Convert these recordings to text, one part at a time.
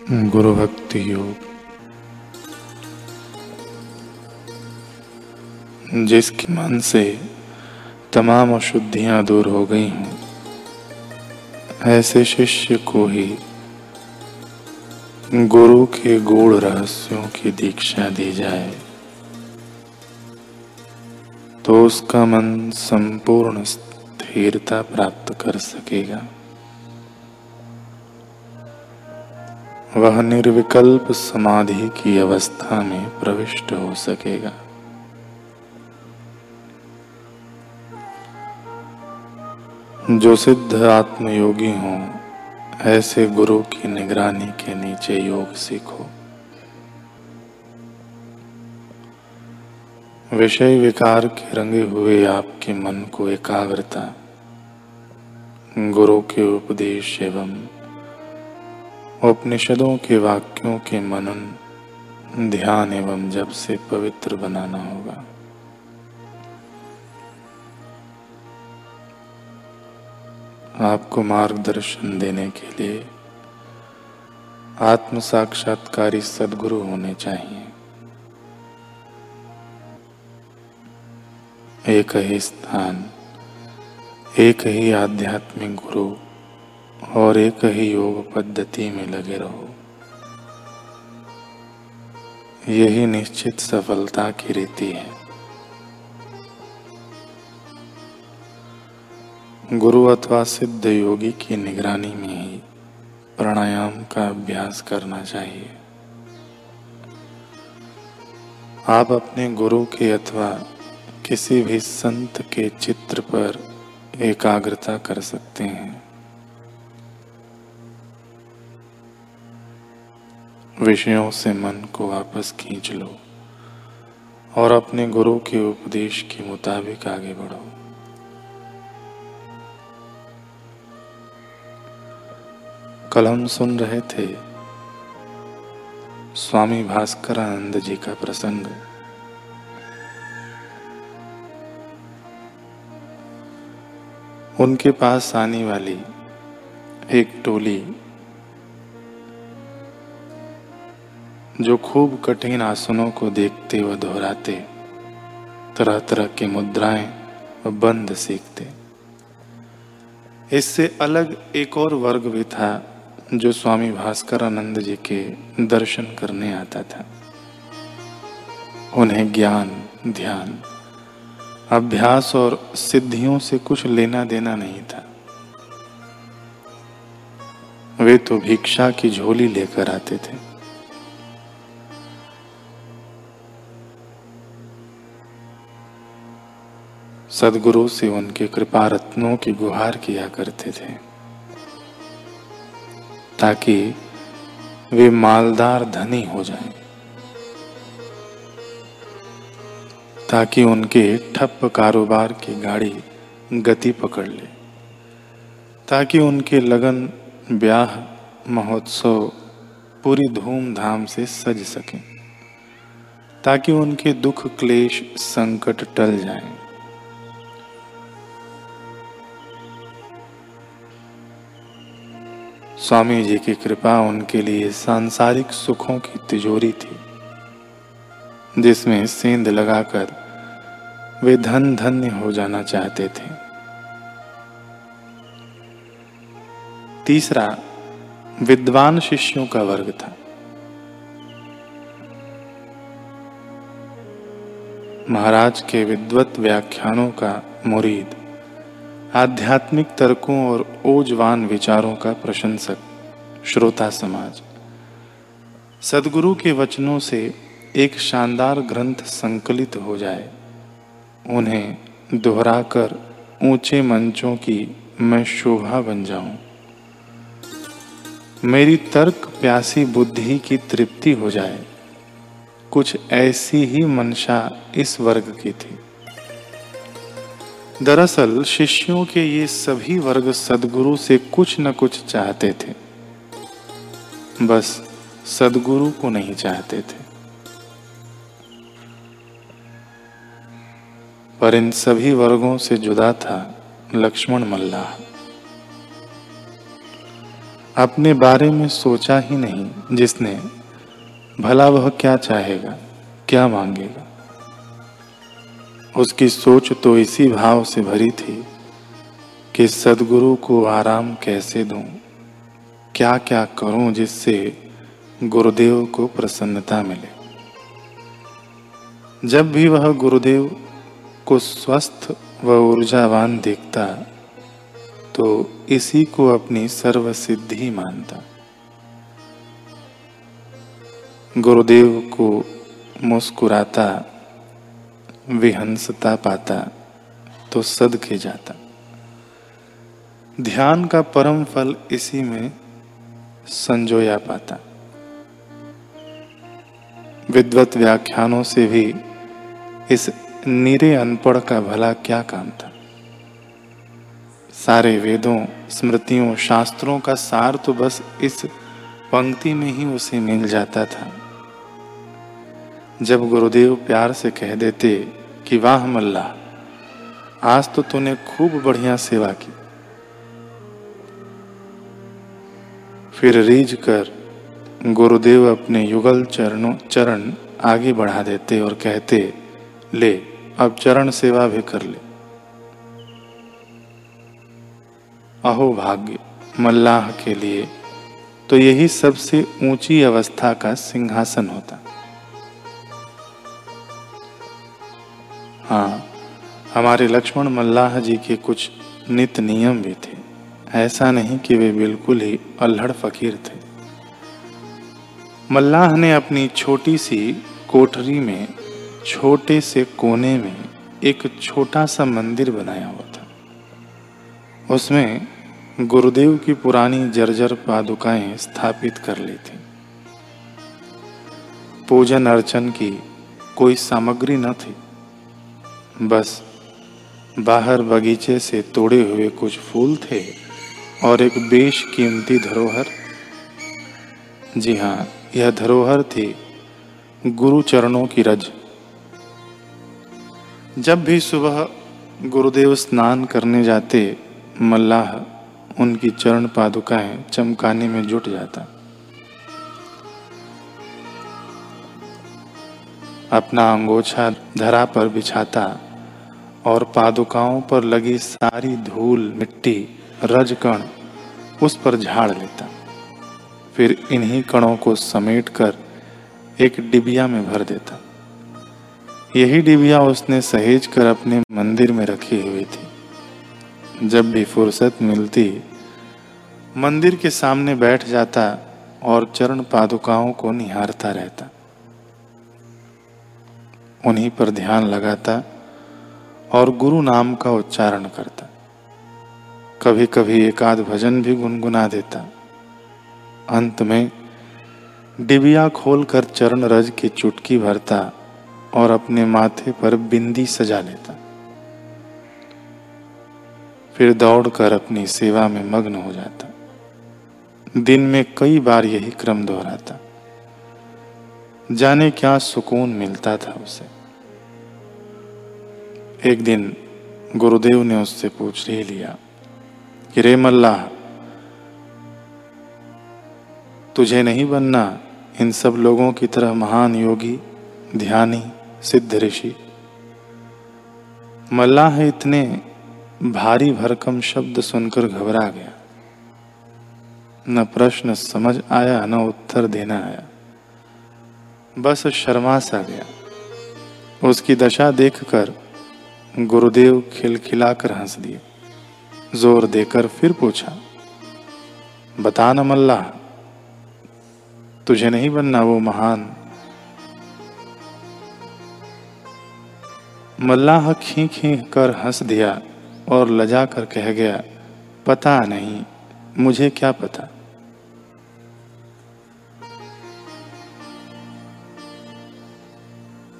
गुरु भक्ति योग। जिसके मन से तमाम अशुद्धियाँ दूर हो गई हों, ऐसे शिष्य को ही गुरु के गूढ़ रहस्यों की दीक्षा दी जाए तो उसका मन संपूर्ण स्थिरता प्राप्त कर सकेगा। वह निर्विकल्प समाधि की अवस्था में प्रविष्ट हो सकेगा। जो सिद्ध आत्मयोगी हो, ऐसे गुरु की निगरानी के नीचे योग सीखो। विषय विकार के रंगे हुए आपके मन को एकाग्रता, गुरु के उपदेश एवं उपनिषदों के वाक्यों के मनन, ध्यान एवं जब से पवित्र बनाना होगा। आपको मार्गदर्शन देने के लिए आत्म साक्षात्कारी सदगुरु होने चाहिए। एक ही स्थान, एक ही आध्यात्मिक गुरु और एक ही योग पद्धति में लगे रहो। यही निश्चित सफलता की रीति है। गुरु अथवा सिद्ध योगी की निगरानी में ही प्राणायाम का अभ्यास करना चाहिए। आप अपने गुरु के अथवा किसी भी संत के चित्र पर एकाग्रता कर सकते हैं। विषयों से मन को वापस खींच लो और अपने गुरु के उपदेश के मुताबिक आगे बढ़ो। कल हम सुन रहे थे स्वामी भास्कर आनंद जी का प्रसंग। उनके पास आने वाली एक टोली जो खूब कठिन आसनों को देखते व दोहराते तरह तरह की मुद्राएँ व बंद सीखते। इससे अलग एक और वर्ग भी था, जो स्वामी भास्कर आनंद जी के दर्शन करने आता था। उन्हें ज्ञान, ध्यान, अभ्यास और सिद्धियों से कुछ लेना देना नहीं था। वे तो भिक्षा की झोली लेकर आते थे। सदगुरु से उनके कृपा रत्नों की गुहार किया करते थे ताकि वे मालदार धनी हो जाएँ, ताकि उनके ठप कारोबार की गाड़ी गति पकड़ ले ताकि उनके लगन ब्याह महोत्सव पूरी धूमधाम से सज सकें ताकि उनके दुख क्लेश संकट टल जाएँ, स्वामी जी की कृपा उनके लिए सांसारिक सुखों की तिजोरी थी, जिसमें सेंध लगाकर वे धन धन्य हो जाना चाहते थे। तीसरा, विद्वान शिष्यों का वर्ग था। महाराज के विद्वत व्याख्यानों का मुरीद आध्यात्मिक तर्कों और ओजवान विचारों का प्रशंसक, श्रोता समाज। सदगुरु के वचनों से एक शानदार ग्रंथ संकलित हो जाए। उन्हें दोहराकर ऊँचे मंचों की मैं शोभा बन जाऊँ। मेरी तर्क प्यासी बुद्धि की तृप्ति हो जाए। कुछ ऐसी ही मनशा इस वर्ग की थी। दरअसल शिष्यों के ये सभी वर्ग सदगुरु से कुछ न कुछ चाहते थे। बस सदगुरु को नहीं चाहते थे। पर इन सभी वर्गों से जुदा था लक्ष्मण मल्लाह। अपने बारे में सोचा ही नहीं जिसने, भला वह क्या चाहेगा, क्या मांगेगा। उसकी सोच तो इसी भाव से भरी थी कि सदगुरु को आराम कैसे दूँ? क्या क्या करूँ जिससे गुरुदेव को प्रसन्नता मिले? जब भी वह गुरुदेव को स्वस्थ व ऊर्जावान देखता तो इसी को अपनी सर्व सिद्धि मानता। गुरुदेव को मुस्कुराता विहंसता पाता तो सद के जाता। ध्यान का परम फल इसी में संजोया पाता। विद्वत व्याख्यानों से भी इस नीरे अनपढ़ का भला क्या काम था? सारे वेदों, स्मृतियों, शास्त्रों का सार तो बस इस पंक्ति में ही उसे मिल जाता था। जब गुरुदेव प्यार से कह देते कि वाह मल्ला, आज तो तूने खूब बढ़िया सेवा की। फिर रीझ कर गुरुदेव अपने युगल चरणों, चरण आगे बढ़ा देते और कहते, ले, अब चरण सेवा भी कर ले। अहो भाग्य, मल्लाह के लिए तो यही सबसे ऊँची अवस्था का सिंहासन होता। हमारे लक्ष्मण मल्लाह जी के कुछ नित नियम भी थे। ऐसा नहीं कि वे बिल्कुल ही अल्हड़ फकीर थे। मल्लाह ने अपनी छोटी सी कोठरी में, छोटे से कोने में एक छोटा सा मंदिर बनाया हुआ था। उसमें गुरुदेव की पुरानी जर्जर पादुकाएँ स्थापित कर ली थी। पूजन अर्चन की कोई सामग्री न थी। बस बाहर बगीचे से तोड़े हुए कुछ फूल थे और एक बेश कीमती धरोहर। जी हाँ यह धरोहर थी गुरु चरणों की रज। जब भी सुबह गुरुदेव स्नान करने जाते, मल्लाह उनकी चरण पादुकाएँ चमकाने में जुट जाता। अपना अंगोछा धरा पर बिछाता और पादुकाओं पर लगी सारी धूल मिट्टी रजकण उस पर झाड़ लेता। फिर इन्हीं कणों को समेटकर एक डिबिया में भर देता। यही डिबिया उसने सहेज कर अपने मंदिर में रखी हुई थी। जब भी फुर्सत मिलती, मंदिर के सामने बैठ जाता और चरण पादुकाओं को निहारता रहता। उन्हीं पर ध्यान लगाता और गुरु नाम का उच्चारण करता। कभी कभी एकाध भजन भी गुनगुना देता। अंत में डिबिया खोलकर चरण रज की चुटकी भरता और अपने माथे पर बिंदी सजा लेता। फिर दौड़कर अपनी सेवा में मग्न हो जाता। दिन में कई बार यही क्रम दोहराता। जाने क्या सुकून मिलता था उसे। एक दिन गुरुदेव ने उससे पूछ ही लिया कि, रे मल्लाह तुझे नहीं बनना इन सब लोगों की तरह महान योगी, ध्यानी, सिद्ध ऋषि? मल्लाह इतने भारी भरकम शब्द सुनकर घबरा गया। न प्रश्न समझ आया, न उत्तर देना आया। बस शर्मा सा गया। उसकी दशा देखकर गुरुदेव खिलखिलाकर हंस दिए। ज़ोर देकर फिर पूछा, बता न मल्ला तुझे नहीं बनना वो महान? मल्लाह खी खी कर हंस दिया और लजा कर कह गया, पता नहीं, मुझे क्या पता?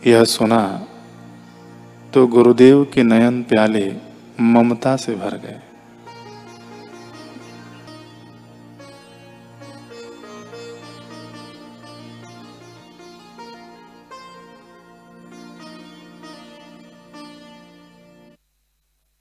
यह सुना तो गुरुदेव के नयन प्याले ममता से भर गए।